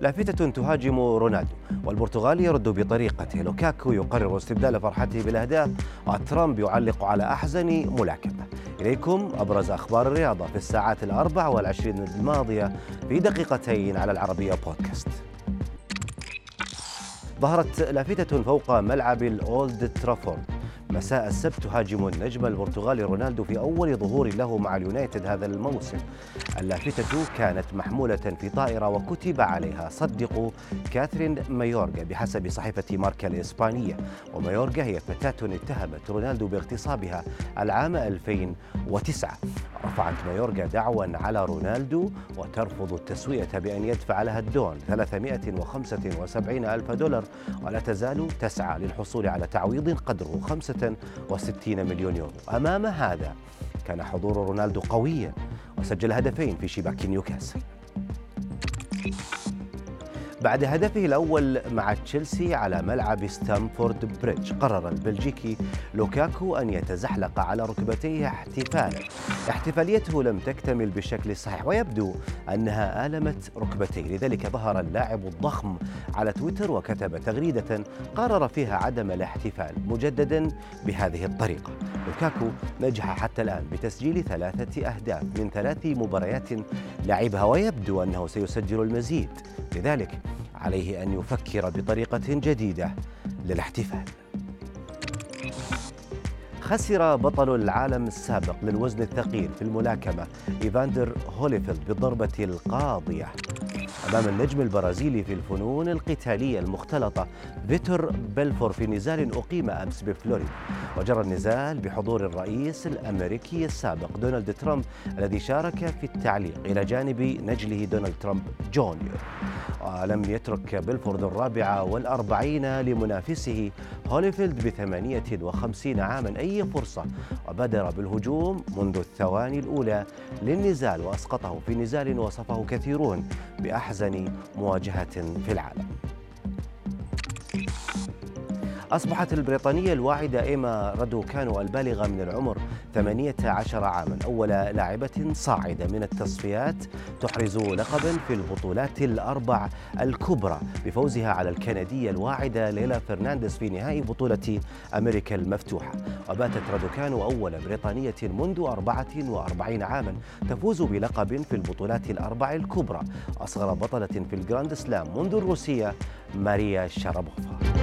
لافتة تهاجم رونالدو والبرتغالي يرد بطريقته لوكاكو يقرر استبدال فرحته بالأهداف وترامب يعلق على أحزن ملاكمة إليكم أبرز أخبار الرياضة في الساعات الأربع والعشرين الماضية في دقيقتين على العربية بودكاست. ظهرت لافتة فوق ملعب الأولد ترافورد. مساء السبت تهاجم النجم البرتغالي رونالدو في أول ظهور له مع اليونايتد هذا الموسم. اللافتة كانت محمولة في طائرة وكتب عليها صدقوا كاثرين مايورغا بحسب صحيفة ماركا الإسبانية. ومايورغا هي فتاة اتهمت رونالدو باغتصابها العام 2009 رفعت مايورغا دعوى على رونالدو وترفض التسوية بأن يدفع لها الدون 375 ألف دولار. ولا تزال تسعى للحصول على تعويض قدره. 65 مليون يورو. أمام هذا كان حضور رونالدو قويا وسجل هدفين في شباك نيوكاسل. بعد هدفه الأول مع تشيلسي على ملعب ستامفورد بريدج قرر البلجيكي لوكاكو أن يتزحلق على ركبتيه احتفالا. احتفاليته لم تكتمل بالشكل الصحيح ويبدو أنها آلمت ركبتيه. لذلك ظهر اللاعب الضخم على تويتر وكتب تغريدة قرر فيها عدم الاحتفال مجددا بهذه الطريقة. لوكاكو نجح حتى الآن بتسجيل ثلاثة أهداف من ثلاث مباريات لعبها ويبدو أنه سيسجل المزيد. لذلك عليه أن يفكر بطريقة جديدة للاحتفال. خسر بطل العالم السابق للوزن الثقيل في الملاكمة إيفاندر هوليفيلد بالضربة القاضية. أمام النجم البرازيلي في الفنون القتالية المختلطة فيتور بيلفور في نزال أقيم أمس بفلوريدا. وجرى النزال بحضور الرئيس الأمريكي السابق دونالد ترامب الذي شارك في التعليق إلى جانب نجله دونالد ترامب جونيور. ولم يترك بيلفور ذو الرابعة والأربعين لمنافسه. هوليفيلد بثمانية وخمسين عاما أي فرصة وبادر بالهجوم منذ الثواني الأولى للنزال وأسقطه في نزال وصفه كثيرون بأحزن مواجهة في العالم. أصبحت البريطانية الواعدة إيما رادوكانو البالغة من العمر 18 عاما. أول لاعبة صاعدة من التصفيات تحرز لقبا في البطولات الأربع الكبرى. بفوزها على الكندية الواعدة ليلا فرنانديز في نهائي بطولة أمريكا المفتوحة. وباتت رادوكانو أول بريطانية منذ 44 عاما تفوز بلقب في البطولات الأربع الكبرى. أصغر بطلة في الجراند سلام منذ الروسية ماريا شارابوفا